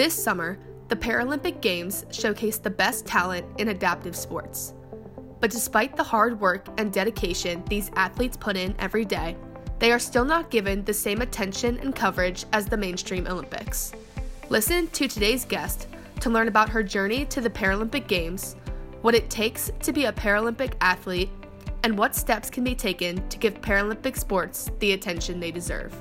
This summer, the Paralympic Games showcased the best talent in adaptive sports. But despite the hard work and dedication these athletes put in every day, they are still not given the same attention and coverage as the mainstream Olympics. Listen to today's guest to learn about her journey to the Paralympic Games, what it takes to be a Paralympic athlete, and what steps can be taken to give Paralympic sports the attention they deserve.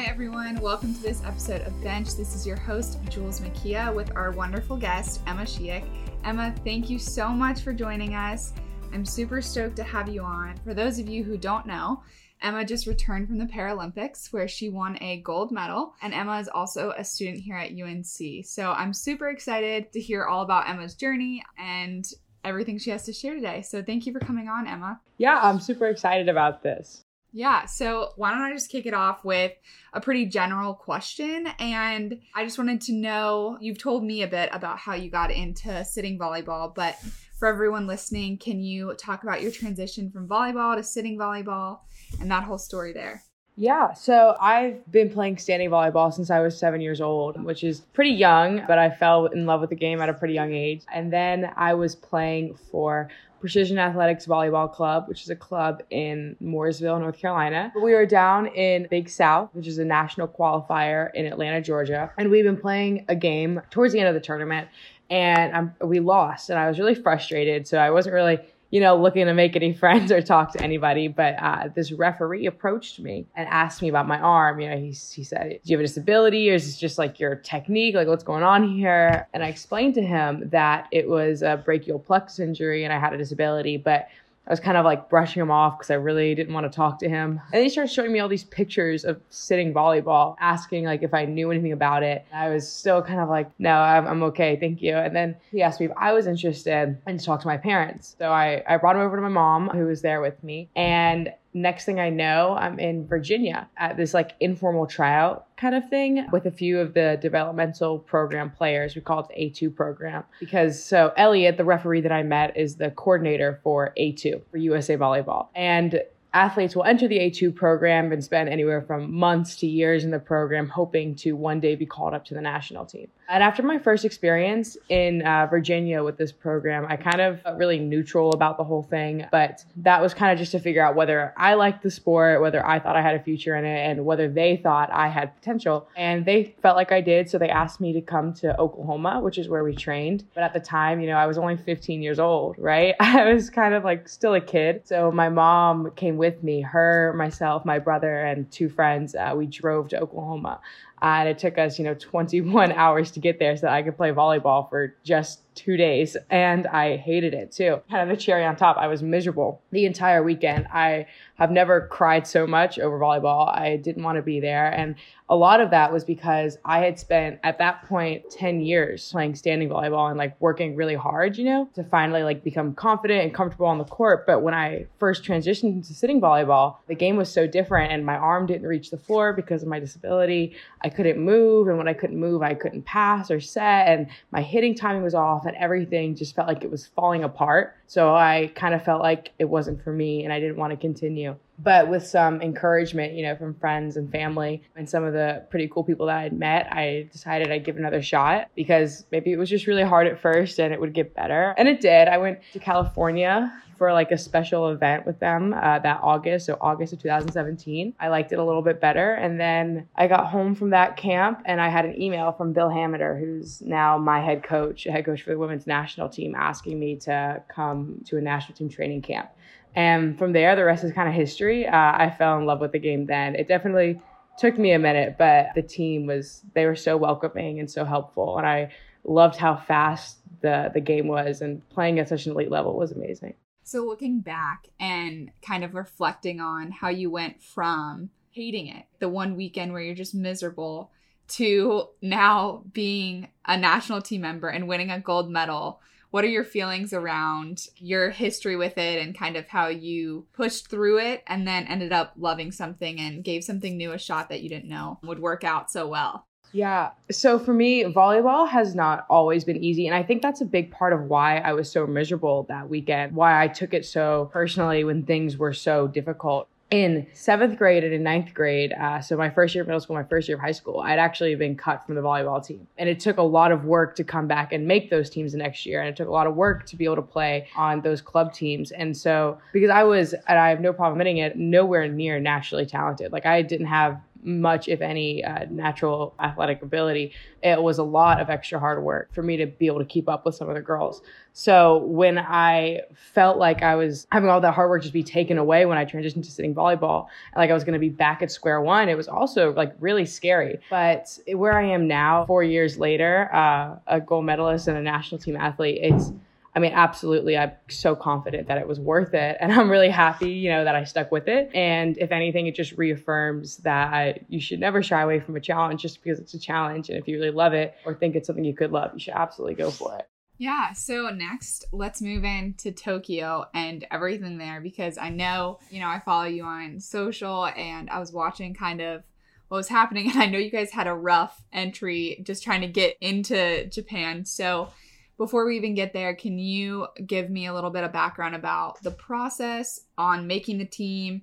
Hi, everyone. Welcome to this episode of Bench. This is your host, Jules Makia, with our wonderful guest, Emma Schieck. Emma, thank you so much for joining us. I'm super stoked to have you on. For those of you who don't know, Emma just returned from the Paralympics where she won a gold medal, and Emma is also a student here at UNC. So I'm super excited to hear all about Emma's journey and everything she has to share today. So thank you for coming on, Emma. Yeah, I'm super excited about this. Yeah, so why don't I just kick it off with a pretty general question? And I just wanted to know you've told me a bit about how you got into sitting volleyball, but for everyone listening, can you talk about your transition from volleyball to sitting volleyball and that whole story there? Yeah, so I've been playing standing volleyball since I was seven years old, which is pretty young, but I fell in love with the game at a pretty young age. And then I was playing for Precision Athletics Volleyball Club, which is a club in Mooresville, North Carolina. We were down in Big South, which is a national qualifier in Atlanta, Georgia. And we've been playing a game towards the end of the tournament and I'm, we lost and I was really frustrated. So I wasn't really, you know, looking to make any friends or talk to anybody. But uh, this referee approached me and asked me about my arm. You know, he, he said, do you have a disability or is this just like your technique? Like what's going on here? And I explained to him that it was a brachial plexus injury and I had a disability, but I was kind of like brushing him off because I really didn't want to talk to him. And he started showing me all these pictures of sitting volleyball, asking like if I knew anything about it. I was still kind of like, no, I'm, I'm okay, thank you. And then he asked me if I was interested and to talk to my parents. So I, I brought him over to my mom, who was there with me. And next thing I know, I'm in Virginia at this like informal tryout kind of thing with a few of the developmental program players. We call it the A2 program because so Elliot, the referee that I met, is the coordinator for A2 for USA Volleyball. And athletes will enter the A2 program and spend anywhere from months to years in the program, hoping to one day be called up to the national team. And after my first experience in uh, Virginia with this program, I kind of felt really neutral about the whole thing. But that was kind of just to figure out whether I liked the sport, whether I thought I had a future in it, and whether they thought I had potential. And they felt like I did. So they asked me to come to Oklahoma, which is where we trained. But at the time, you know, I was only 15 years old, right? I was kind of like still a kid. So my mom came with me, her, myself, my brother, and two friends. Uh, we drove to Oklahoma. And it took us, you know, 21 hours to get there so I could play volleyball for just two days. And I hated it too. Kind of the cherry on top, I was miserable the entire weekend. I have never cried so much over volleyball. I didn't want to be there. And a lot of that was because I had spent at that point 10 years playing standing volleyball and like working really hard, you know, to finally like become confident and comfortable on the court. But when I first transitioned to sitting volleyball, the game was so different and my arm didn't reach the floor because of my disability. I couldn't move. And when I couldn't move, I couldn't pass or set. And my hitting timing was off everything just felt like it was falling apart. So I kind of felt like it wasn't for me and I didn't want to continue but with some encouragement, you know, from friends and family and some of the pretty cool people that I'd met, I decided I'd give another shot because maybe it was just really hard at first and it would get better. And it did. I went to California for like a special event with them uh, that August, so August of 2017. I liked it a little bit better. And then I got home from that camp and I had an email from Bill Hamiter, who's now my head coach, head coach for the women's national team, asking me to come to a national team training camp. And from there, the rest is kind of history. Uh, I fell in love with the game then. It definitely took me a minute, but the team was, they were so welcoming and so helpful. And I loved how fast the, the game was, and playing at such an elite level was amazing. So, looking back and kind of reflecting on how you went from hating it, the one weekend where you're just miserable, to now being a national team member and winning a gold medal what are your feelings around your history with it and kind of how you pushed through it and then ended up loving something and gave something new a shot that you didn't know would work out so well? Yeah. So for me, volleyball has not always been easy. And I think that's a big part of why I was so miserable that weekend, why I took it so personally when things were so difficult in seventh grade and in ninth grade, uh, so my first year of middle school, my first year of high school, I'd actually been cut from the volleyball team. And it took a lot of work to come back and make those teams the next year. And it took a lot of work to be able to play on those club teams. And so, because I was, and I have no problem admitting it, nowhere near naturally talented. Like I didn't have much, if any, uh, natural athletic ability. It was a lot of extra hard work for me to be able to keep up with some of the girls. So when I felt like I was having all that hard work just be taken away when I transitioned to sitting volleyball, like I was going to be back at square one, it was also like really scary. But where I am now, four years later, uh, a gold medalist and a national team athlete, it's I mean, absolutely. I'm so confident that it was worth it. And I'm really happy, you know, that I stuck with it. And if anything, it just reaffirms that you should never shy away from a challenge just because it's a challenge. And if you really love it or think it's something you could love, you should absolutely go for it. Yeah, so next, let's move into Tokyo and everything there because I know, you know, I follow you on social and I was watching kind of what was happening. And I know you guys had a rough entry just trying to get into Japan. So, before we even get there, can you give me a little bit of background about the process on making the team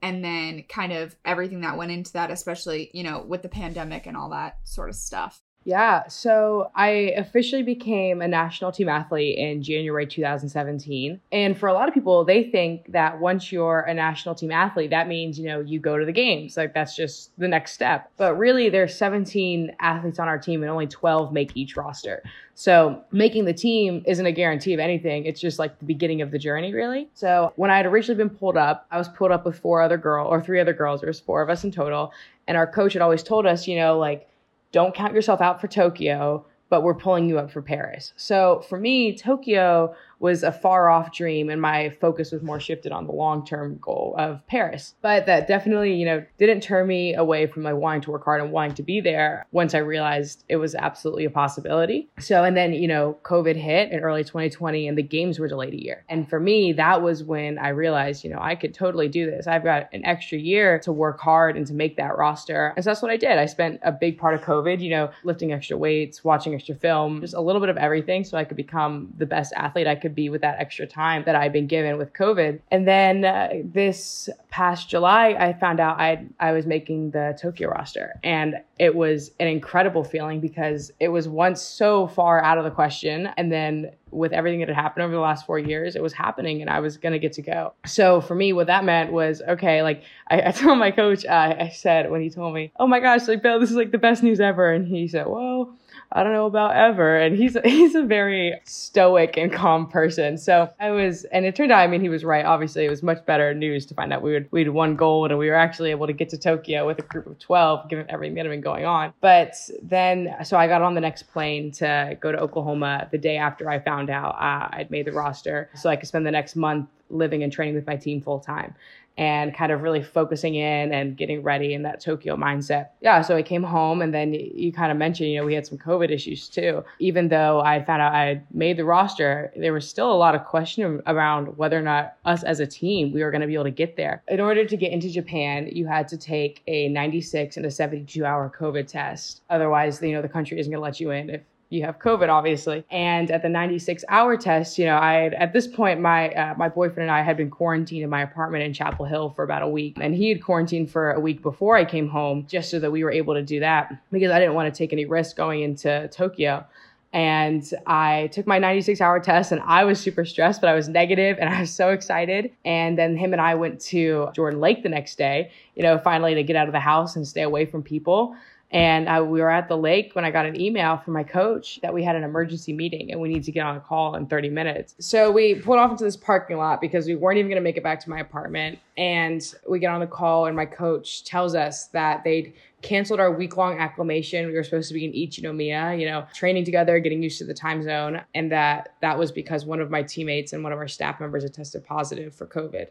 and then kind of everything that went into that, especially, you know, with the pandemic and all that sort of stuff? Yeah, so I officially became a national team athlete in January 2017. And for a lot of people, they think that once you're a national team athlete, that means, you know, you go to the games. Like that's just the next step. But really, there's 17 athletes on our team and only 12 make each roster. So making the team isn't a guarantee of anything. It's just like the beginning of the journey, really. So when I had originally been pulled up, I was pulled up with four other girls or three other girls. There was four of us in total. And our coach had always told us, you know, like, don't count yourself out for Tokyo, but we're pulling you up for Paris. So for me, Tokyo was a far off dream and my focus was more shifted on the long term goal of Paris. But that definitely, you know, didn't turn me away from like wanting to work hard and wanting to be there once I realized it was absolutely a possibility. So, and then, you know, COVID hit in early 2020 and the games were delayed a year. And for me, that was when I realized, you know, I could totally do this. I've got an extra year to work hard and to make that roster. And so that's what I did. I spent a big part of COVID, you know, lifting extra weights, watching extra film, just a little bit of everything so I could become the best athlete I could could be with that extra time that I'd been given with COVID. And then uh, this past July, I found out I I was making the Tokyo roster, and it was an incredible feeling because it was once so far out of the question, and then with everything that had happened over the last four years, it was happening and I was going to get to go. So for me, what that meant was, okay, like I, I told my coach, uh, I said when he told me, oh my gosh, like Bill, this is like the best news ever. And he said, well, I don't know about ever. And he's he's a very stoic and calm person. So I was, and it turned out, I mean, he was right. Obviously, it was much better news to find out we would we'd won gold and we were actually able to get to Tokyo with a group of twelve, given everything that had been going on. But then, so I got on the next plane to go to Oklahoma the day after I found out uh, I'd made the roster, so I could spend the next month living and training with my team full time and kind of really focusing in and getting ready in that Tokyo mindset. Yeah, so I came home and then you kind of mentioned, you know, we had some COVID issues too. Even though I found out I had made the roster, there was still a lot of question around whether or not us as a team, we were going to be able to get there. In order to get into Japan, you had to take a 96 and a 72 hour COVID test. Otherwise, you know, the country isn't going to let you in if you have COVID, obviously. And at the 96 hour test, you know, I at this point my uh, my boyfriend and I had been quarantined in my apartment in Chapel Hill for about a week, and he had quarantined for a week before I came home, just so that we were able to do that because I didn't want to take any risk going into Tokyo. And I took my 96 hour test and I was super stressed, but I was negative and I was so excited. And then him and I went to Jordan Lake the next day, you know, finally to get out of the house and stay away from people. And I, we were at the lake when I got an email from my coach that we had an emergency meeting and we need to get on a call in 30 minutes. So we pulled off into this parking lot because we weren't even going to make it back to my apartment. And we get on the call, and my coach tells us that they'd canceled our week long acclimation. We were supposed to be in Ichinomiya, you know, training together, getting used to the time zone. And that that was because one of my teammates and one of our staff members had tested positive for COVID.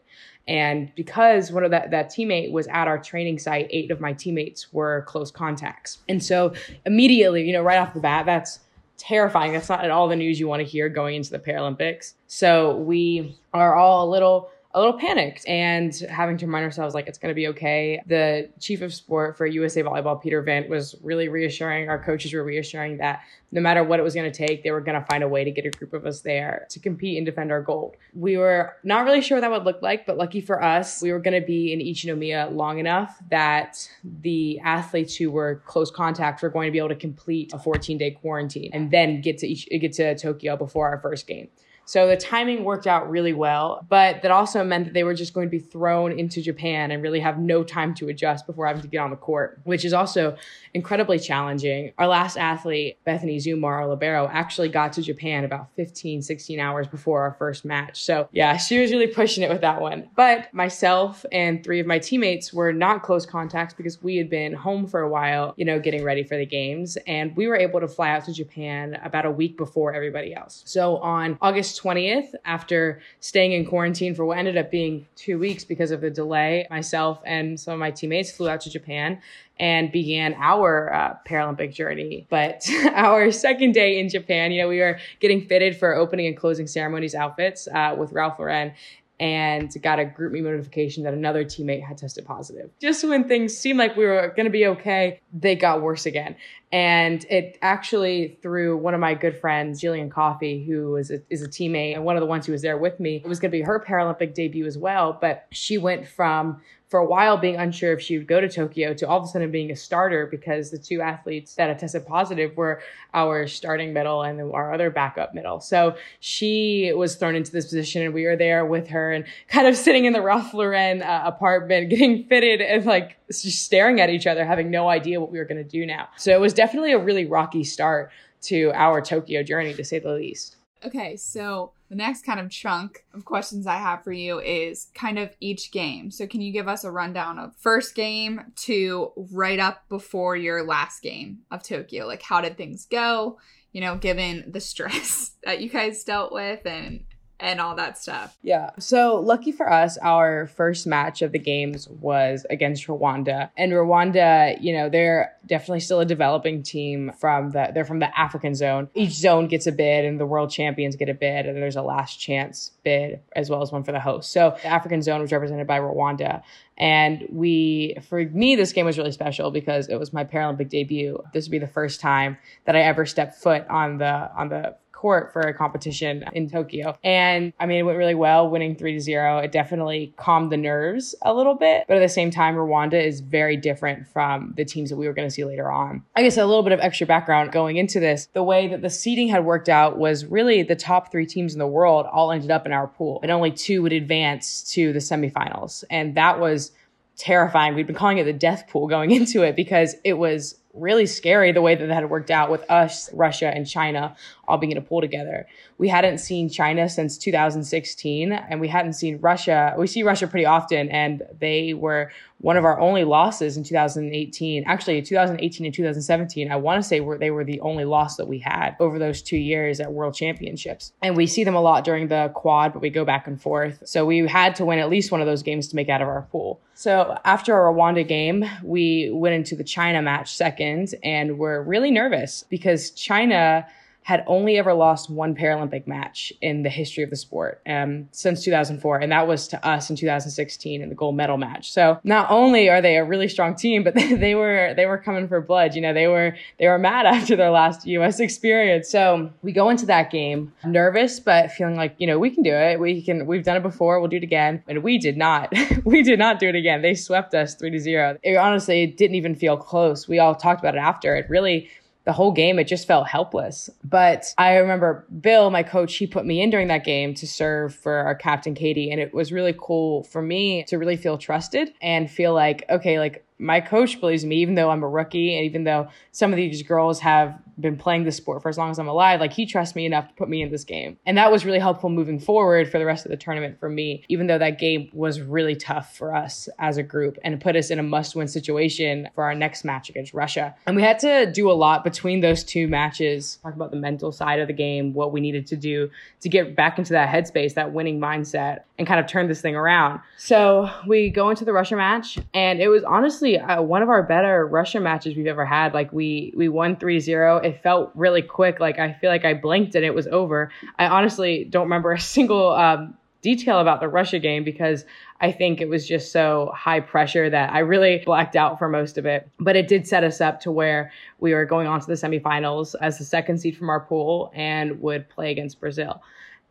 And because one of that, that teammate was at our training site, eight of my teammates were close contacts. And so immediately, you know, right off the bat, that's terrifying. That's not at all the news you want to hear going into the Paralympics. So we are all a little a little panicked and having to remind ourselves like it's going to be okay. The chief of sport for USA Volleyball, Peter Vint, was really reassuring. Our coaches were reassuring that no matter what it was going to take, they were going to find a way to get a group of us there to compete and defend our gold. We were not really sure what that would look like, but lucky for us, we were going to be in Ichinomiya long enough that the athletes who were close contact were going to be able to complete a 14 day quarantine and then get to get to Tokyo before our first game. So the timing worked out really well, but that also meant that they were just going to be thrown into Japan and really have no time to adjust before having to get on the court, which is also incredibly challenging. Our last athlete, Bethany Zummo, our libero, actually got to Japan about 15, 16 hours before our first match. So yeah, she was really pushing it with that one. But myself and three of my teammates were not close contacts because we had been home for a while, you know, getting ready for the games. And we were able to fly out to Japan about a week before everybody else. So on August 20th, after staying in quarantine for what ended up being two weeks because of the delay, myself and some of my teammates flew out to Japan and began our uh, Paralympic journey. But our second day in Japan, you know, we were getting fitted for opening and closing ceremonies outfits uh, with Ralph Lauren and got a GroupMe notification that another teammate had tested positive. Just when things seemed like we were going to be okay, they got worse again. And it actually, through one of my good friends, Jillian Coffey, who is a, is a teammate and one of the ones who was there with me, it was going to be her Paralympic debut as well. But she went from for a while being unsure if she would go to Tokyo to all of a sudden being a starter because the two athletes that had tested positive were our starting middle and our other backup middle. So she was thrown into this position and we were there with her and kind of sitting in the Ralph Lauren uh, apartment, getting fitted and like just staring at each other, having no idea what we were going to do now. So it was definitely a really rocky start to our Tokyo journey, to say the least. Okay, so the next kind of chunk of questions I have for you is kind of each game. So, can you give us a rundown of first game to right up before your last game of Tokyo? Like, how did things go? You know, given the stress that you guys dealt with and and all that stuff. Yeah. So lucky for us, our first match of the games was against Rwanda. And Rwanda, you know, they're definitely still a developing team from the they're from the African zone. Each zone gets a bid and the world champions get a bid and there's a last chance bid as well as one for the host. So the African zone was represented by Rwanda. And we, for me, this game was really special because it was my Paralympic debut. This would be the first time that I ever stepped foot on the on the court for a competition in Tokyo. And I mean, it went really well, winning three to zero. It definitely calmed the nerves a little bit. But at the same time, Rwanda is very different from the teams that we were going to see later on. I guess a little bit of extra background going into this. The way that the seeding had worked out was really the top three teams in the world all ended up in our pool, and only two would advance to the semifinals. And that was terrifying. We'd been calling it the death pool going into it because it was really scary the way that that had worked out with us, Russia, and China all being in a pool together. We hadn't seen China since 2016, and we hadn't seen Russia. We see Russia pretty often, and they were one of our only losses in 2018. Actually, 2018 and 2017, I want to say were, they were the only loss that we had over those two years at World Championships. And we see them a lot during the quad, but we go back and forth. So we had to win at least one of those games to make out of our pool. So after our Rwanda game, we went into the China match second, and we're really nervous because China had only ever lost one Paralympic match in the history of the sport um, since 2004, and that was to us in 2016 in the gold medal match. So not only are they a really strong team, but they, were they were coming for blood. You know, they were they were mad after their last U.S. experience. So we go into that game nervous, but feeling like you know we can do it. We can. We've done it before. We'll do it again. And we did not. we did not do it again. They swept us three to zero. It honestly it didn't even feel close. We all talked about it after. It really the whole game, it just felt helpless. But I remember Bill, my coach, he put me in during that game to serve for our captain, Katie. And it was really cool for me to really feel trusted and feel like, okay, like my coach believes me, even though I'm a rookie, and even though some of these girls have been playing the sport for as long as I'm alive, like he trusts me enough to put me in this game. And that was really helpful moving forward for the rest of the tournament for me, even though that game was really tough for us as a group and put us in a must win situation for our next match against Russia. And we had to do a lot between those two matches, talk about the mental side of the game, what we needed to do to get back into that headspace, that winning mindset, and kind of turn this thing around. So we go into the Russia match, and it was honestly uh, one of our better Russia matches we've ever had. Like we we won 3-0. It felt really quick. Like I feel like I blinked and it was over. I honestly don't remember a single um, detail about the Russia game because I think it was just so high pressure that I really blacked out for most of it. But it did set us up to where we were going on to the semifinals as the second seed from our pool and would play against Brazil.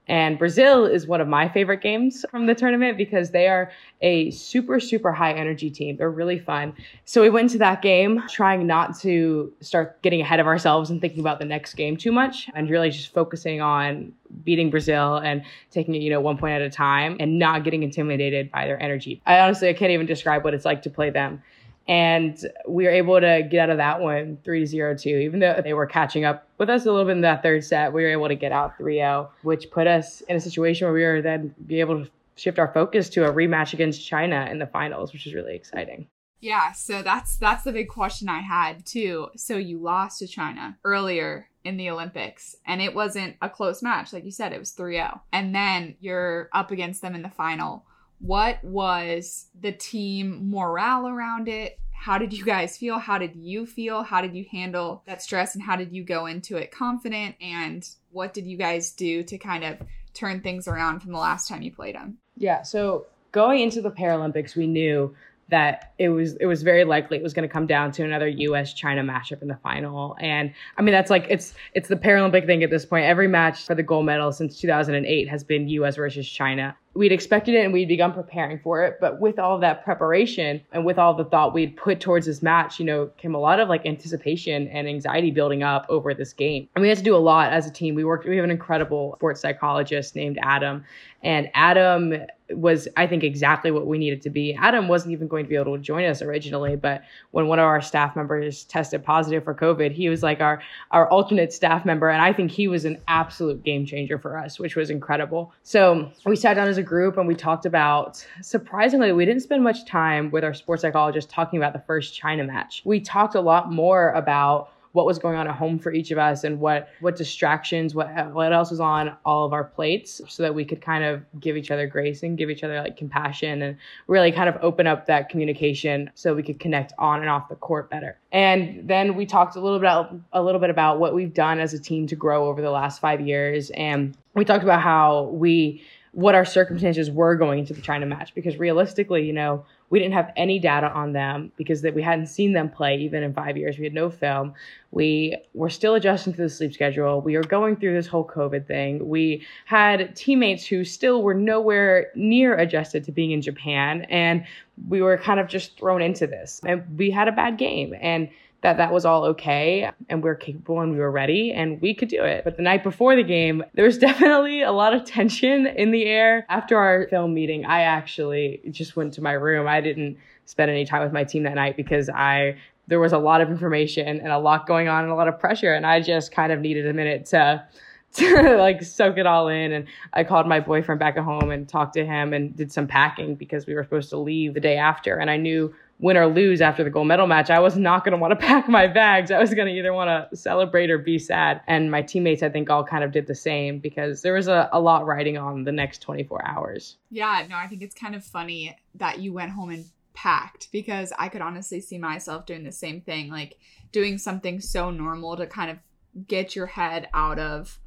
And Brazil is one of my favorite games from the tournament because they are a super, super high energy team. They're really fun. So we went to that game trying not to start getting ahead of ourselves and thinking about the next game too much and really just focusing on beating Brazil and taking it, you know, one point at a time and not getting intimidated by their energy. I honestly, I can't even describe what it's like to play them and we were able to get out of that one 3-0 2 even though they were catching up with us a little bit in that third set we were able to get out 3-0 which put us in a situation where we were then be able to shift our focus to a rematch against china in the finals which is really exciting. Yeah so that's that's the big question i had too. So you lost to china earlier in the olympics and it wasn't a close match. Like you said it was 3-0 and then you're up against them in the final what was the team morale around it? How did you guys feel? How did you feel? How did you handle that stress and how did you go into it confident? And what did you guys do to kind of turn things around from the last time you played them? Yeah, so going into the Paralympics, we knew that it was it was very likely it was going to come down to another U.S. China matchup in the final. And I mean that's like it's it's the Paralympic thing at this point. Every match for the gold medal since 2008 has been U.S. versus China. We'd expected it and we'd begun preparing for it, but with all that preparation and with all the thought we'd put towards this match, you know, came a lot of like anticipation and anxiety building up over this game. And we had to do a lot as a team. We worked. We have an incredible sports psychologist named Adam, and Adam was, I think, exactly what we needed to be. Adam wasn't even going to be able to join us originally, but when one of our staff members tested positive for COVID, he was like our our alternate staff member, and I think he was an absolute game changer for us, which was incredible. So we sat down as a group and we talked about. Surprisingly, we didn't spend much time with our sports psychologist talking about the first China match. We talked a lot more about what was going on at home for each of us and what what distractions what what else was on all of our plates so that we could kind of give each other grace and give each other like compassion and really kind of open up that communication so we could connect on and off the court better and then we talked a little bit a little bit about what we've done as a team to grow over the last 5 years and we talked about how we what our circumstances were going into the China match because realistically, you know, we didn't have any data on them because that we hadn't seen them play even in five years. We had no film. We were still adjusting to the sleep schedule. We were going through this whole COVID thing. We had teammates who still were nowhere near adjusted to being in Japan. And we were kind of just thrown into this. And we had a bad game. And that that was all okay and we are capable and we were ready and we could do it. But the night before the game, there was definitely a lot of tension in the air. After our film meeting, I actually just went to my room. I didn't spend any time with my team that night because I there was a lot of information and a lot going on and a lot of pressure and I just kind of needed a minute to to like soak it all in and I called my boyfriend back at home and talked to him and did some packing because we were supposed to leave the day after and I knew win or lose after the gold medal match, I was not going to want to pack my bags. I was going to either want to celebrate or be sad. And my teammates, I think, all kind of did the same because there was a, a lot riding on the next 24 hours. Yeah, no, I think it's kind of funny that you went home and packed because I could honestly see myself doing the same thing, like doing something so normal to kind of get your head out of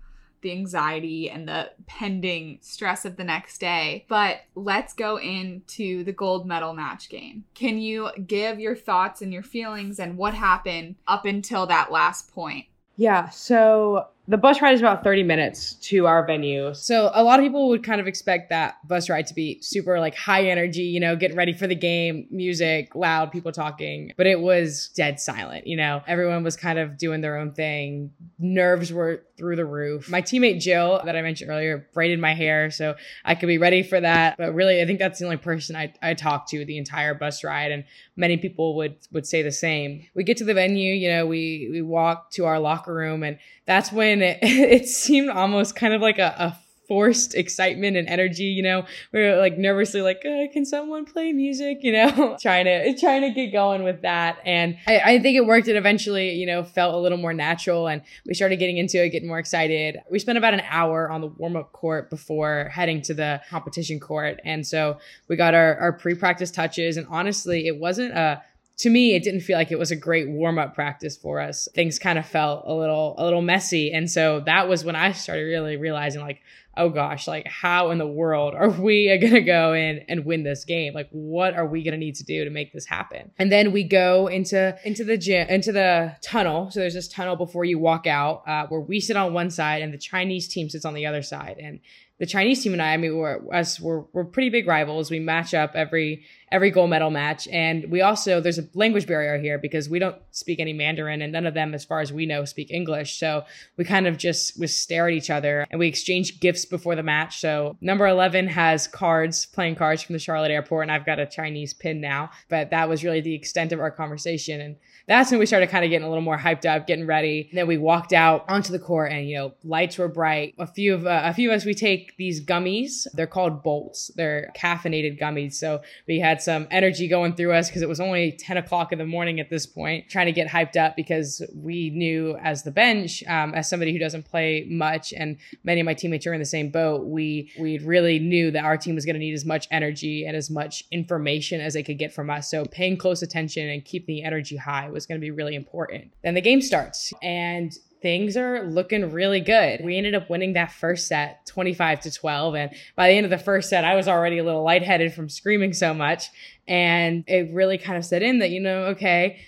the anxiety and the pending stress of the next day. But let's go into the gold medal match game. Can you give your thoughts and your feelings and what happened up until that last point? Yeah, so the bus ride is about 30 minutes to our venue. So a lot of people would kind of expect that bus ride to be super like high energy, you know, getting ready for the game, music, loud, people talking. But it was dead silent, you know. Everyone was kind of doing their own thing. Nerves were through the roof. My teammate Jill, that I mentioned earlier, braided my hair so I could be ready for that. But really, I think that's the only person I, I talked to the entire bus ride. And many people would would say the same. We get to the venue, you know, we we walk to our locker room and that's when it, it seemed almost kind of like a, a forced excitement and energy, you know, we are like nervously like, uh, can someone play music, you know, trying to, trying to get going with that. And I, I think it worked. It eventually, you know, felt a little more natural and we started getting into it, getting more excited. We spent about an hour on the warm up court before heading to the competition court. And so we got our, our pre-practice touches and honestly, it wasn't a, to me it didn't feel like it was a great warm-up practice for us things kind of felt a little a little messy and so that was when i started really realizing like oh gosh, like how in the world are we to go in and win this game? Like what are we to need to do to make this happen? And then we go into into the gym into the tunnel. So there's this tunnel before you walk out uh, where we sit on one side and the Chinese team sits on the other side. And the Chinese team and I, I mean, we're us, we're, we're pretty big rivals. We match up every every gold medal match, and we also there's a language barrier here because we don't speak any Mandarin, and none of them, as far as we know, speak English. So we kind of just we stare at each other, and we exchange gifts before the match. So number eleven has cards, playing cards from the Charlotte airport, and I've got a Chinese pin now. But that was really the extent of our conversation, and that's when we started kind of getting a little more hyped up, getting ready. And then we walked out onto the court, and you know, lights were bright. A few of uh, a few of us we take these gummies. They're called bolts. They're caffeinated gummies. So we some energy going through us because it was only 10 o'clock in the morning at this point, trying to get hyped up because we knew as the bench, um, as somebody who doesn't play much, and many of my teammates are in the same boat, we we really knew that our team was going to need as much energy and as much information as they could get from us. So paying close attention and keeping the energy high was going to be really important. Then the game starts and things are looking really good. We ended up winning that first set 25 to 12. And by the end of the first set, I was already a little lightheaded from screaming so much. And it really kind of set in that, you know, okay,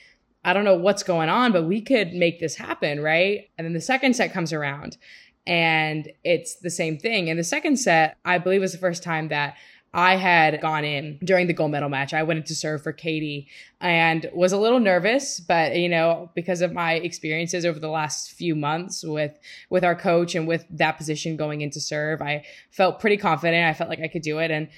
I don't know what's going on, but we could make this happen, right? And then the second set comes around and it's the same thing. And the second set, I believe, was the first time that I had gone in during the gold medal match. I went in to serve for Katie and was a little nervous, but you know, because of my experiences over the last few months with with our coach and with that position going into serve, I felt pretty confident. I felt like I could do it and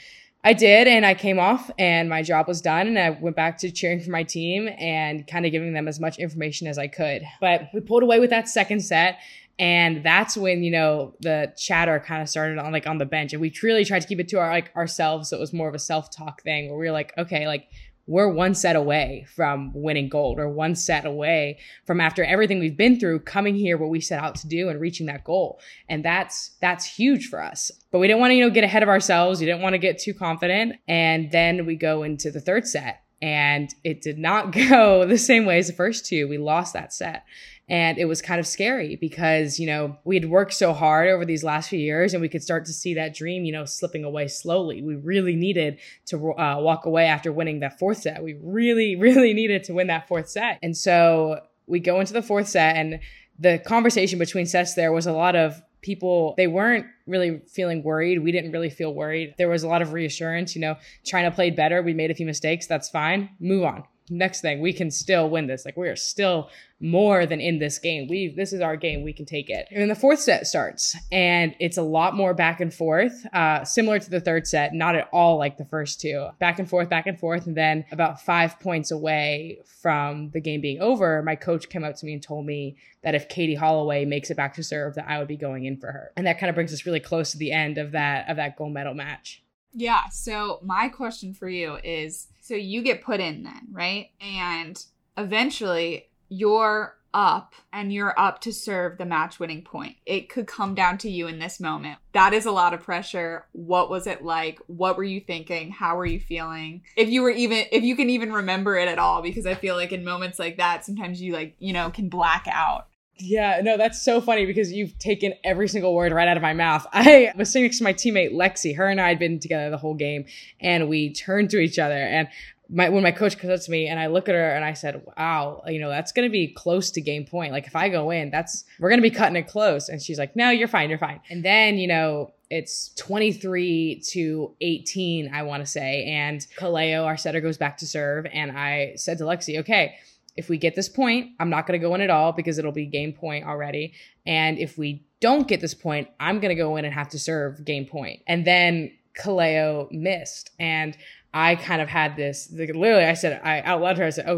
I did, and I came off, and my job was done, and I went back to cheering for my team and kind of giving them as much information as I could. But we pulled away with that second set, and that's when you know the chatter kind of started on like on the bench. And we truly tried to keep it to our like ourselves so it was more of a self-talk thing where we were like okay like we're one set away from winning gold or one set away from after everything we've been through coming here what we set out to do and reaching that goal. And that's that's huge for us. But we didn't want to you know get ahead of ourselves. We didn't want to get too confident. And then we go into the third set. And it did not go the same way as the first two. We lost that set and it was kind of scary because, you know, we had worked so hard over these last few years and we could start to see that dream, you know, slipping away slowly. We really needed to uh, walk away after winning that fourth set. We really, really needed to win that fourth set. And so we go into the fourth set and the conversation between sets there was a lot of people they weren't really feeling worried we didn't really feel worried there was a lot of reassurance you know china played better we made a few mistakes that's fine move on next thing we can still win this. Like we're still more than in this game. We this is our game. We can take it. And then the fourth set starts and it's a lot more back and forth uh, similar to the third set not at all like the first two. Back and forth back and forth and then about five points away from the game being over my coach came up to me and told me that if katie holloway makes it back to serve that i would be going in for her. And that kind of brings us really close to the end of that of that gold medal match yeah. So my question for you is so you get put in then, right? And eventually you're up and you're up to serve the match winning point. It could come down to you in this moment. That is a lot of pressure. What was it like? What were you thinking? How were you feeling? If you were even if you can even remember it at all because I feel like in moments like that sometimes you like, you know, can black out. Yeah, no, that's so funny because you've taken every single word right out of my mouth. I was sitting next to my teammate Lexi. Her and I had been together the whole game, and we turned to each other. And my when my coach comes up to me, and I look at her, and I said, "Wow, you know that's going to be close to game point. Like if I go in, that's we're going to be cutting it close." And she's like, "No, you're fine, you're fine." And then you know it's 23 to 18, I want to say, and Kaleo, our setter, goes back to serve, and I said to Lexi, "Okay." If we get this point, I'm not going to go in at all because it'll be game point already. And if we don't get this point, I'm going to go in and have to serve game point. And then Kaleo missed. And I kind of had this, literally, I said, I out loud to her, I said, oh,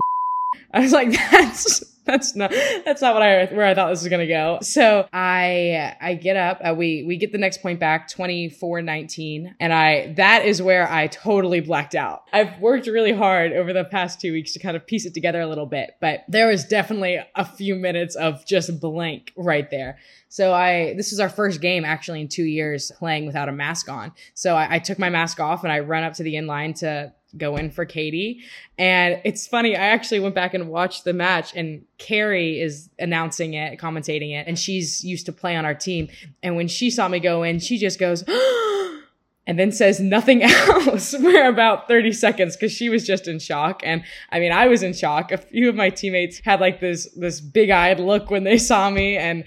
I was like, that's that's not that's not what I where I thought this was gonna go. So I I get up. Uh, we we get the next point back 24-19, and I that is where I totally blacked out. I've worked really hard over the past two weeks to kind of piece it together a little bit, but there was definitely a few minutes of just blank right there. So I this is our first game actually in two years playing without a mask on. So I, I took my mask off and I run up to the in line to go in for Katie. And it's funny, I actually went back and watched the match, and Carrie is announcing it, commentating it, and she's used to play on our team. And when she saw me go in, she just goes, and then says nothing else for about 30 seconds because she was just in shock. And I mean, I was in shock. A few of my teammates had like this, this big eyed look when they saw me. And,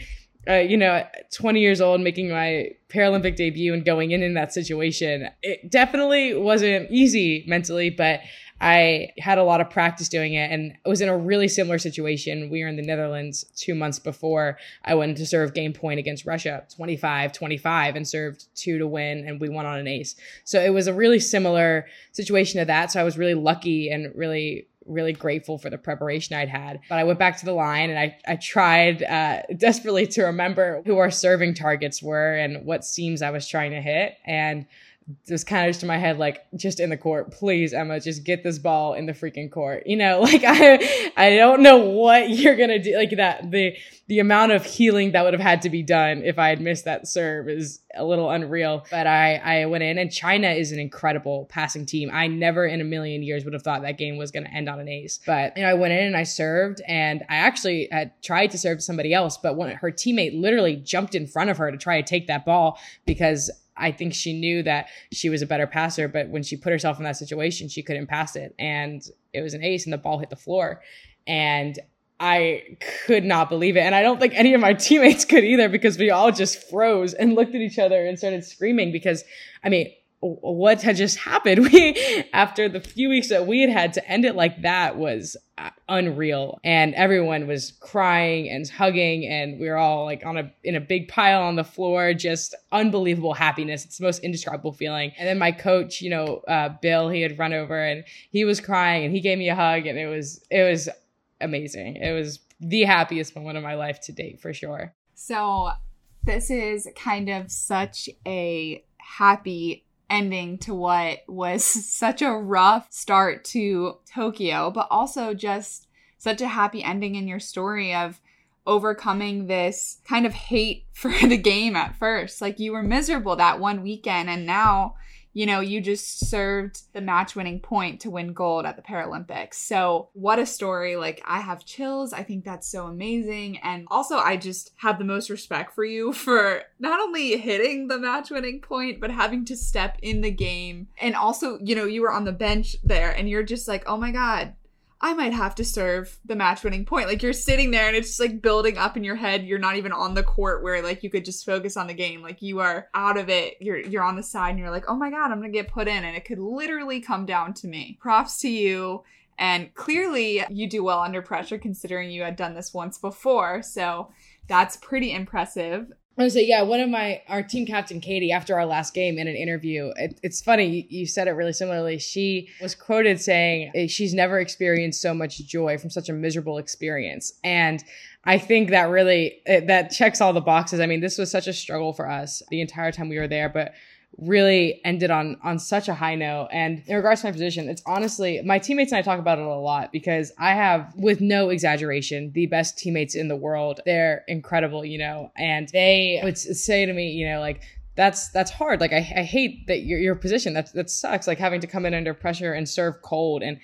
uh, you know, 20 years old, making my Paralympic debut and going in in that situation, it definitely wasn't easy mentally, but I had a lot of practice doing it and was in a really similar situation. We were in the Netherlands two months before I went to serve game point against Russia, 25 25, and served two to win, and we won on an ace. So it was a really similar situation to that. So I was really lucky and really really grateful for the preparation I'd had. But I went back to the line and I, I tried uh, desperately to remember who our serving targets were and what seams I was trying to hit. And just kind of just in my head, like just in the court, please, Emma, just get this ball in the freaking court. You know, like I, I don't know what you're gonna do. Like that, the the amount of healing that would have had to be done if I had missed that serve is a little unreal. But I, I went in, and China is an incredible passing team. I never in a million years would have thought that game was gonna end on an ace. But you know, I went in and I served, and I actually had tried to serve somebody else, but when her teammate literally jumped in front of her to try to take that ball because I think she knew that she was a better passer, but when she put herself in that situation, she couldn't pass it. And it was an ace, and the ball hit the floor. And I could not believe it. And I don't think any of my teammates could either because we all just froze and looked at each other and started screaming because, I mean, what had just happened. We, after the few weeks that we had had to end it like that was uh, unreal. And everyone was crying and hugging and we were all like on a, in a big pile on the floor, just unbelievable happiness. It's the most indescribable feeling. And then my coach, you know, uh, Bill, he had run over and he was crying and he gave me a hug and it was, it was amazing. It was the happiest moment of my life to date for sure. So this is kind of such a happy ending to what was such a rough start to Tokyo, but also just such a happy ending in your story of overcoming this kind of hate for the game at first. Like you were miserable that one weekend, and now you know, you just served the match winning point to win gold at the Paralympics. So, what a story. Like, I have chills. I think that's so amazing. And also, I just have the most respect for you for not only hitting the match winning point, but having to step in the game. And also, you know, you were on the bench there and you're just like, oh my God, I might have to serve the match winning point. Like you're sitting there and it's just like building up in your head. You're not even on the court where like you could just focus on the game. Like you are out of it. You're you're on the side and you're like, "Oh my god, I'm going to get put in." And it could literally come down to me. Props to you. And clearly you do well under pressure considering you had done this once before. So that's pretty impressive. I was say, yeah, one of my our team captain Katie after our last game in an interview. It, it's funny you, said it really similarly. She was quoted saying eh, she's never experienced so much joy from such a miserable experience, and I think that really it, that checks all the boxes. I mean, this was such a struggle for us the entire time we were there, but really ended on on such a high note. And in regards to my position, it's honestly my teammates and I talk about it a lot because I have, with no exaggeration, the best teammates in the world. They're incredible, you know, and they would say to me, you know, like that's that's hard. Like I, I hate that your your position. That that sucks. Like having to come in under pressure and serve cold. And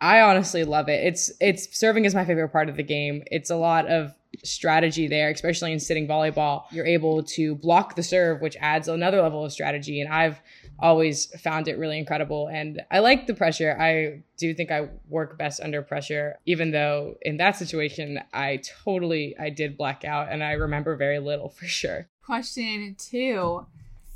I honestly love it. It's it's serving is my favorite part of the game. It's a lot of strategy there, especially in sitting volleyball. You're able to block the serve, which adds another level of strategy. And I've always found it really incredible. And I like the pressure. I do think I work best under pressure, even though in that situation, I totally, I did black out and I remember very little for sure. Question two,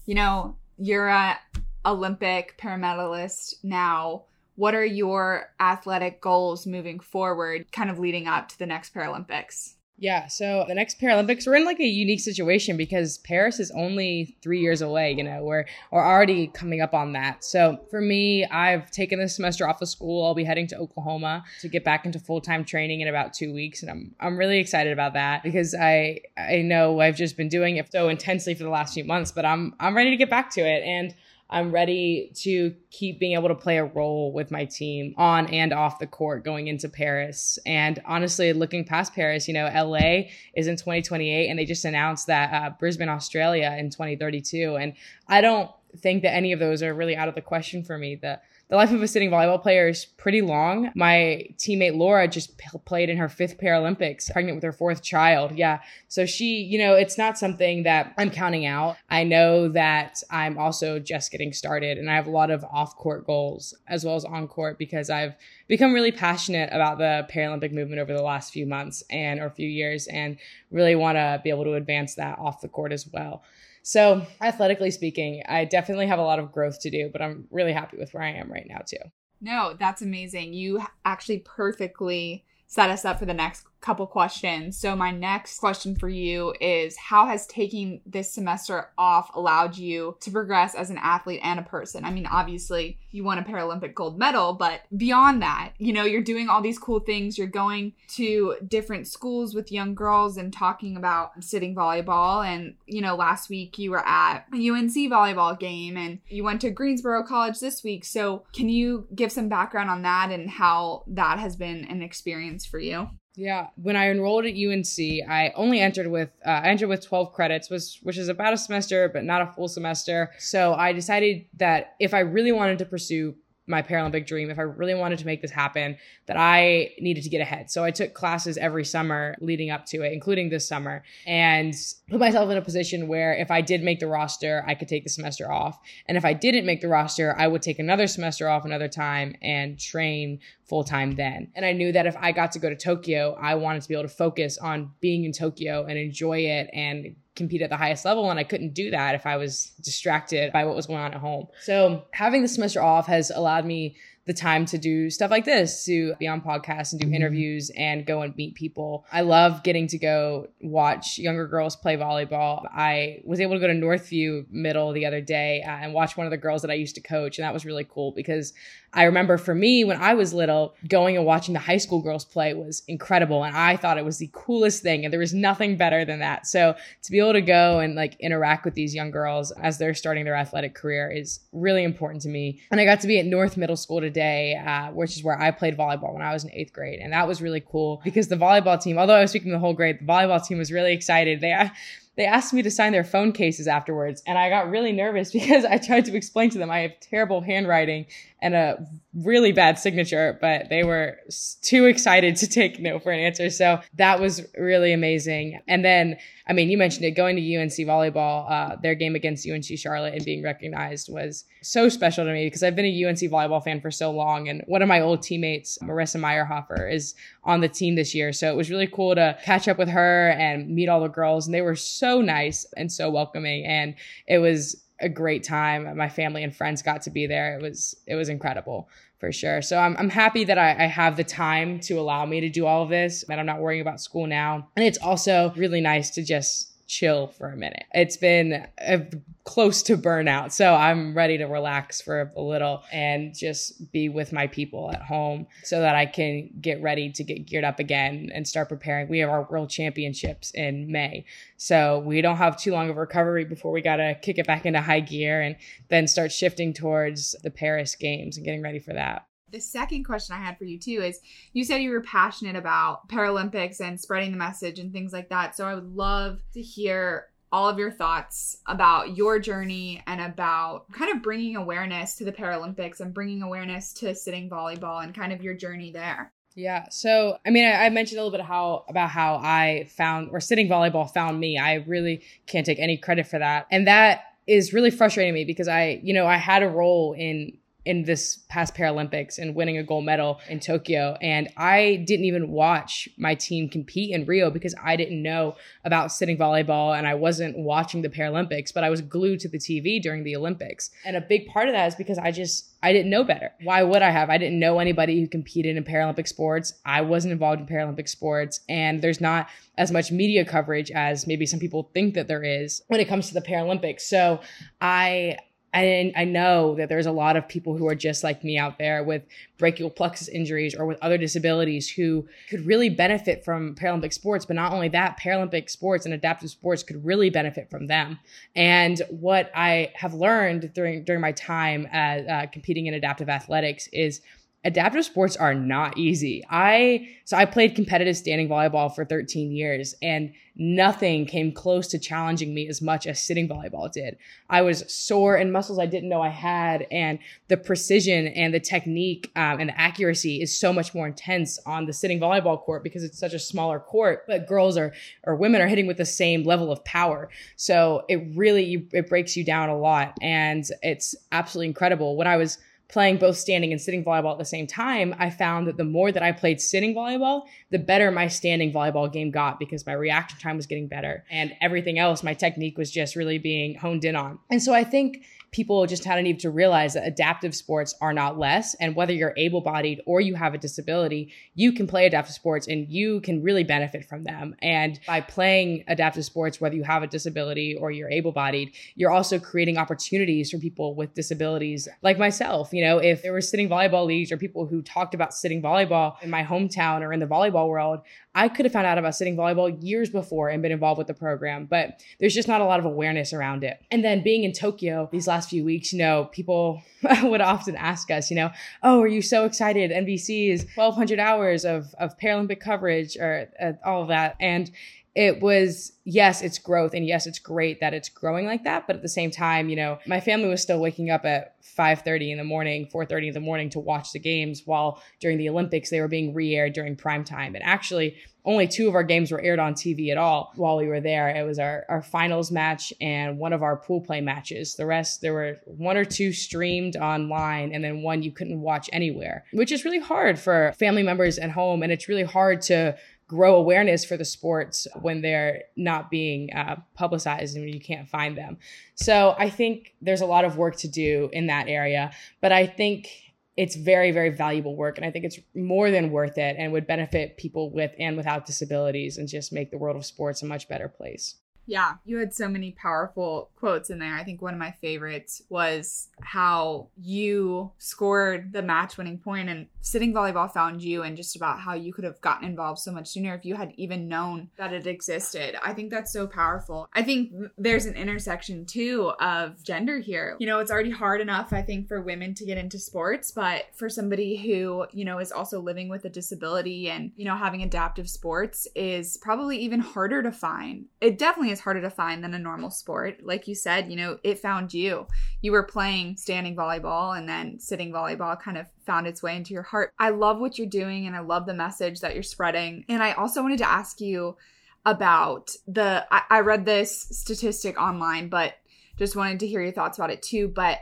you know, you're a Olympic paramedalist now. What are your athletic goals moving forward, kind of leading up to the next Paralympics? Yeah, so the next Paralympics, we're in like a unique situation because Paris is only three years away. You know, we're we're already coming up on that. So for me, I've taken this semester off of school. I'll be heading to Oklahoma to get back into full time training in about two weeks, and I'm I'm really excited about that because I I know I've just been doing it so intensely for the last few months, but I'm I'm ready to get back to it and. I'm ready to keep being able to play a role with my team on and off the court going into Paris. And honestly, looking past Paris, you know, LA is in 2028 and they just announced that uh, Brisbane, Australia in 2032. And I don't think that any of those are really out of the question for me. The the life of a sitting volleyball player is pretty long. My teammate Laura just p- played in her fifth Paralympics, pregnant with her fourth child. Yeah. So she, you know, it's not something that I'm counting out. I know that I'm also just getting started and I have a lot of off court goals as well as on court because I've become really passionate about the Paralympic movement over the last few months and or few years and really want to be able to advance that off the court as well. So, athletically speaking, I definitely have a lot of growth to do, but I'm really happy with where I am right now, too. No, that's amazing. You actually perfectly set us up for the next couple questions. So my next question for you is how has taking this semester off allowed you to progress as an athlete and a person? I mean, obviously you won a Paralympic gold medal, but beyond that, you know, you're doing all these cool things. You're going to different schools with young girls and talking about sitting volleyball. And, you know, last week you were at a UNC volleyball game and you went to Greensboro College this week. So can you give some background on that and how that has been an experience for you? Yeah, when I enrolled at UNC, I only entered with uh, I entered with 12 credits, which which is about a semester but not a full semester. So I decided that if I really wanted to pursue my Paralympic dream, if I really wanted to make this happen, that I needed to get ahead. So I took classes every summer leading up to it, including this summer, and put myself in a position where if I did make the roster, I could take the semester off. And if I didn't make the roster, I would take another semester off another time and train full time then. And I knew that if I got to go to Tokyo, I wanted to be able to focus on being in Tokyo and enjoy it and compete at the highest level and I couldn't do that if I was distracted by what was going on at home. So having the semester off has allowed me the time to do stuff like this, to be on podcasts and do mm-hmm. interviews and go and meet people. I love getting to go watch younger girls play volleyball. I was able to go to Northview Middle the other day uh, and watch one of the girls that I used to coach, and that was really cool because I remember for me when I was little, going and watching the high school girls play was incredible, and I thought it was the coolest thing, and there was nothing better than that. So to be able to go and like interact with these young girls as they're starting their athletic career is really important to me. And I got to be at North Middle School today day, uh, which is where I played volleyball when I was in eighth grade. And that was really cool because the volleyball team, although I was speaking the whole grade, the volleyball team was really excited. They, they asked me to sign their phone cases afterwards and i got really nervous because i tried to explain to them i have terrible handwriting and a really bad signature but they were too excited to take no for an answer so that was really amazing and then i mean you mentioned it going to unc volleyball uh, their game against unc charlotte and being recognized was so special to me because i've been a unc volleyball fan for so long and one of my old teammates marissa meyerhofer is on the team this year so it was really cool to catch up with her and meet all the girls and they were so nice and so welcoming. And it was a great time. My family and friends got to be there. It was it was incredible for sure. So I'm I'm happy that I, I have the time to allow me to do all of this, and I'm not worrying about school now. And it's also really nice to just chill for a minute. It's been a, close to burnout. So I'm ready to relax for a little and just be with my people at home so that I can get ready to get geared up again and start preparing. We have our world championships in May. So we don't have too long of recovery before we got to kick it back into high gear and then start shifting towards the Paris games and getting ready for that the second question I had for you too is you said you were passionate about Paralympics and spreading the message and things like that. So I would love to hear all of your thoughts about your journey and about kind of bringing awareness to the Paralympics and bringing awareness to sitting volleyball and kind of your journey there. Yeah. So, I mean, I, I, mentioned a little bit how about how I found or sitting volleyball found me. I really can't take any credit for that. And that is really frustrating me because I, you know, I had a role in in this past Paralympics and winning a gold medal in Tokyo. And I didn't even watch my team compete in Rio because I didn't know about sitting volleyball and I wasn't watching the Paralympics, but I was glued to the TV during the Olympics. And a big part of that is because I just, I didn't know better. Why would I have? I didn't know anybody who competed in Paralympic sports. I wasn't involved in Paralympic sports. And there's not as much media coverage as maybe some people think that there is when it comes to the Paralympics. So I, and I know that there's a lot of people who are just like me out there with brachial plexus injuries or with other disabilities who could really benefit from Paralympic sports. But not only that, Paralympic sports and adaptive sports could really benefit from them. And what I have learned during during my time at uh, competing in adaptive athletics is adaptive sports are not easy. I so I played competitive standing volleyball for 13 years and nothing came close to challenging me as much as sitting volleyball did. I was sore in muscles I didn't know I had and the precision and the technique um, and the accuracy is so much more intense on the sitting volleyball court because it's such a smaller court, but girls are or women are hitting with the same level of power. So it really it breaks you down a lot and it's absolutely incredible. When I was playing both standing and sitting volleyball at the same time, I found that the more that I played sitting volleyball, the better my standing volleyball game got because my reaction time was getting better and everything else, my technique was just really being honed in on. And so I think people just kind of need to realize that adaptive sports are not less. And whether you're able bodied or you have a disability, you can play adaptive sports and you can really benefit from them. And by playing adaptive sports, whether you have a disability or you're able bodied, you're also creating opportunities for people with disabilities like myself. You know, if there were sitting volleyball leagues or people who talked about sitting volleyball in my hometown or in the volleyball world, I could have found out about sitting volleyball years before and been involved with the program, but there's just not a lot of awareness around it. And then being in Tokyo these last few weeks, you know, people would often ask us, you know, oh, are you so excited? NBC is 1,200 hours of, of Paralympic coverage or uh, all of that. And it was yes it's growth and yes it's great that it's growing like that but at the same time you know my family was still waking up at 5.30 in the morning 4.30 in the morning to watch the games while during the olympics they were being re-aired during prime time. And actually only two of our games were aired on tv at all. While we were there it was our, our finals match and one of our pool play matches. The rest there were one or two streamed online and then one you couldn't watch anywhere which is really hard for family members at home. And it's really hard to grow awareness for the sports when they're not being uh, publicized and you can't find them. So I think there's a lot of work to do in that area, but I think it's very very valuable work and i think it's more than worth it and would benefit people with and without disabilities and just make the world of sports a much better place yeah, you had so many powerful quotes in there. I think one of my favorites was how you scored the match winning point and sitting volleyball found you and just about how you could have gotten involved so much sooner if you had even known that it existed. I think that's so powerful. I think there's an intersection too of gender here. You know, it's already hard enough, I think, for women to get into sports, but for somebody who, you know, is also living with a disability and, you know, having adaptive sports is probably even harder to find. It definitely is harder to find than a normal sport. Like you said, you know, it found you. You were playing standing volleyball and then sitting volleyball kind of found its way into your heart. I love what you're doing and I love the message that you're spreading. And I also wanted to ask you about the I, I read this statistic online, but just wanted to hear your thoughts about it too. But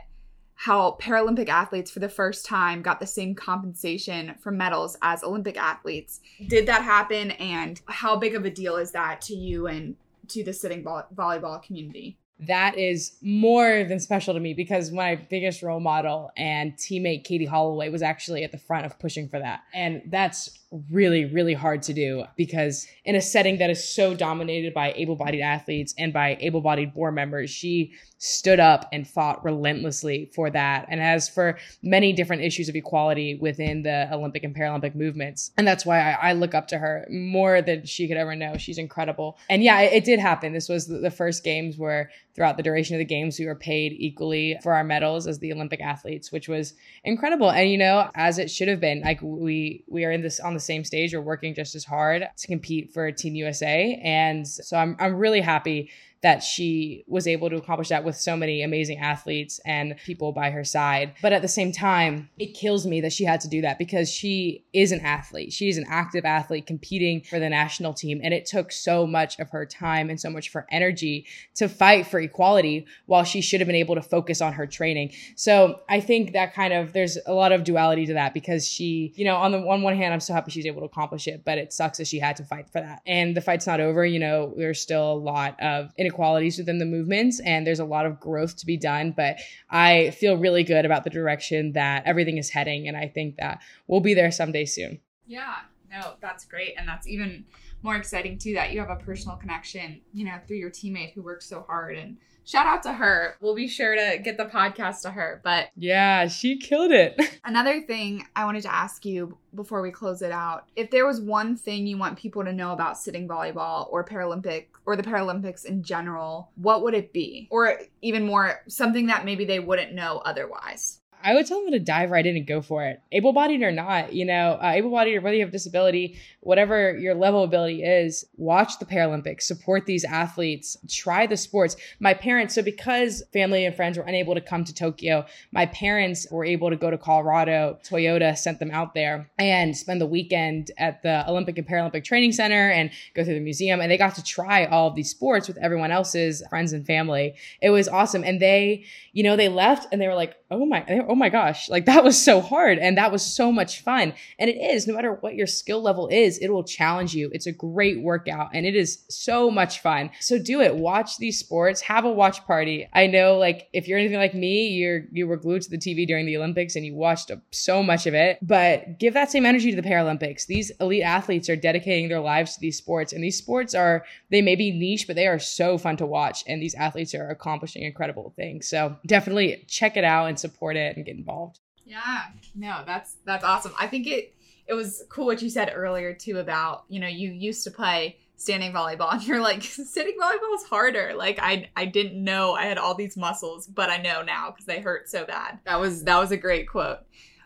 how Paralympic athletes for the first time got the same compensation for medals as Olympic athletes. Did that happen and how big of a deal is that to you and to the sitting vo- volleyball community? That is more than special to me because my biggest role model and teammate Katie Holloway was actually at the front of pushing for that. And that's really, really hard to do because in a setting that is so dominated by able bodied athletes and by able bodied board members, she stood up and fought relentlessly for that and as for many different issues of equality within the Olympic and Paralympic movements. And that's why I, I look up to her more than she could ever know. She's incredible. And yeah, it, it did happen. This was the, the first games where throughout the duration of the games, we were paid equally for our medals as the Olympic athletes, which was incredible. And you know, as it should have been, like we we are in this on the same stage, we're working just as hard to compete for Team USA. And so I'm I'm really happy that she was able to accomplish that with so many amazing athletes and people by her side. But at the same time, it kills me that she had to do that because she is an athlete. She's an active athlete competing for the national team. And it took so much of her time and so much of her energy to fight for equality while she should have been able to focus on her training. So I think that kind of, there's a lot of duality to that because she, you know, on the on one hand, I'm so happy she's able to accomplish it, but it sucks that she had to fight for that. And the fight's not over. You know, there's still a lot of inequality inequalities within the movements and there's a lot of growth to be done but i feel really good about the direction that everything is heading and i think that we'll be there someday soon. Yeah. No that's great and that's even more exciting too that you have a personal connection you know through your teammate who worked so hard and shout out to her. We'll be sure to get the podcast to her. But yeah, she killed it. another thing I wanted to ask you before we close it out if there was one thing you want people to know about sitting volleyball or Paralympic or the Paralympics in general, what would it be? Or even more, something that maybe they wouldn't know otherwise? I would tell them to dive right in and go for it. Able bodied or not, you know, uh, able bodied or whether you have disability, whatever your level of ability is, watch the Paralympics, support these athletes, try the sports. My parents, so because family and friends were unable to come to Tokyo, my parents were able to go to Colorado. Toyota sent them out there and spend the weekend at the Olympic and Paralympic Training Center and go through the museum. And they got to try all of these sports with everyone else's friends and family. It was awesome. And they, you know, they left and they were like, oh my, oh my gosh, like that was so hard. And that was so much fun. And it is, no matter what your skill level is, it will challenge you. It's a great workout and it is so much fun. So do it. Watch these sports, have a watch party. I know like if you're anything like me, you're, you were glued to the TV during the Olympics and you watched so much of it, but give that same energy to the Paralympics. These elite athletes are dedicating their lives to these sports and these sports are, they may be niche, but they are so fun to watch. And these athletes are accomplishing incredible things. So definitely check it out and support it get involved. Yeah, no, that's that's awesome. I think it it was cool what you said earlier too about you know you used to play standing volleyball and you're like sitting volleyball is harder like i i didn't know i had all these muscles but i know now because they hurt so bad that was that was a great quote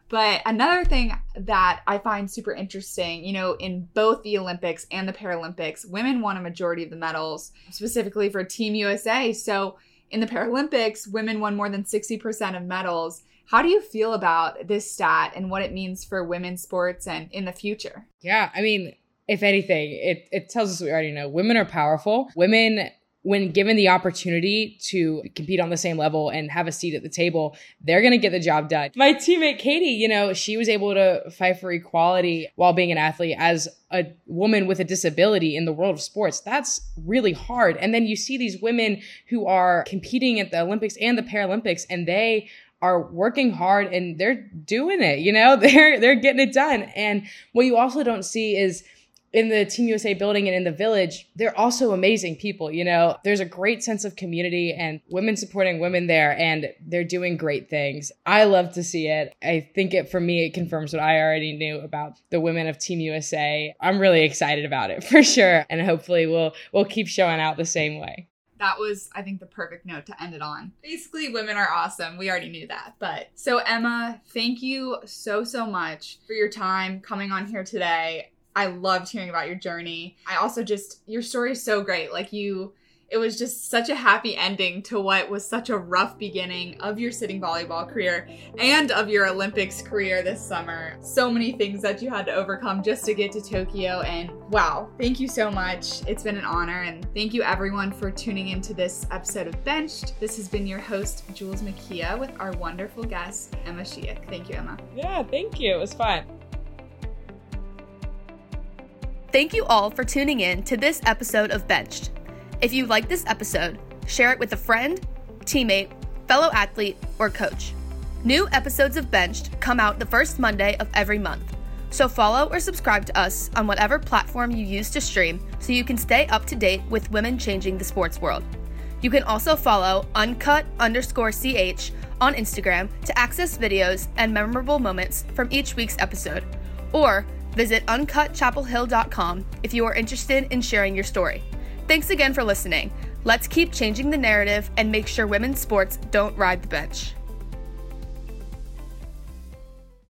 but another thing that i find super interesting you know in both the olympics and the paralympics women won a majority of the medals specifically for team usa so in the Paralympics, women won more than 60% of medals. How do you feel about this stat and what it means for women's sports and in the future? Yeah, I mean, if anything, it, it tells us we already know. Women are powerful. Women when given the opportunity to compete on the same level and have a seat at the table, they're going to get the job done. My teammate Katie, you know, she was able to fight for equality while being an athlete as a woman with a disability in the world of sports. That's really hard. And then you see these women who are competing at the Olympics and the Paralympics and they are working hard and they're doing it, you know, they're they're getting it done. And what you also don't see is in the Team USA building and in the village, they're also amazing people. You know, there's a great sense of community and women supporting women there, and they're doing great things. I love to see it. I think it, for me, it confirms what I already knew about the women of Team USA. I'm really excited about it for sure. And hopefully we'll, we'll keep showing out the same way that was i think the perfect note to end it on basically women are awesome we already knew that but so emma thank you so so much for your time coming on here today I loved hearing about your journey. I also just your story is so great. Like you it was just such a happy ending to what was such a rough beginning of your sitting volleyball career and of your Olympics career this summer. So many things that you had to overcome just to get to Tokyo. And wow, thank you so much. It's been an honor. And thank you everyone for tuning into this episode of Benched. This has been your host, Jules Makia, with our wonderful guest, Emma Schieck. Thank you, Emma. Yeah, thank you. It was fun. Thank you all for tuning in to this episode of Benched. If you like this episode, share it with a friend, teammate, fellow athlete, or coach. New episodes of Benched come out the first Monday of every month. So follow or subscribe to us on whatever platform you use to stream so you can stay up to date with women changing the sports world. You can also follow uncut underscore ch on Instagram to access videos and memorable moments from each week's episode, or Visit uncutchapelhill.com if you are interested in sharing your story. Thanks again for listening. Let's keep changing the narrative and make sure women's sports don't ride the bench.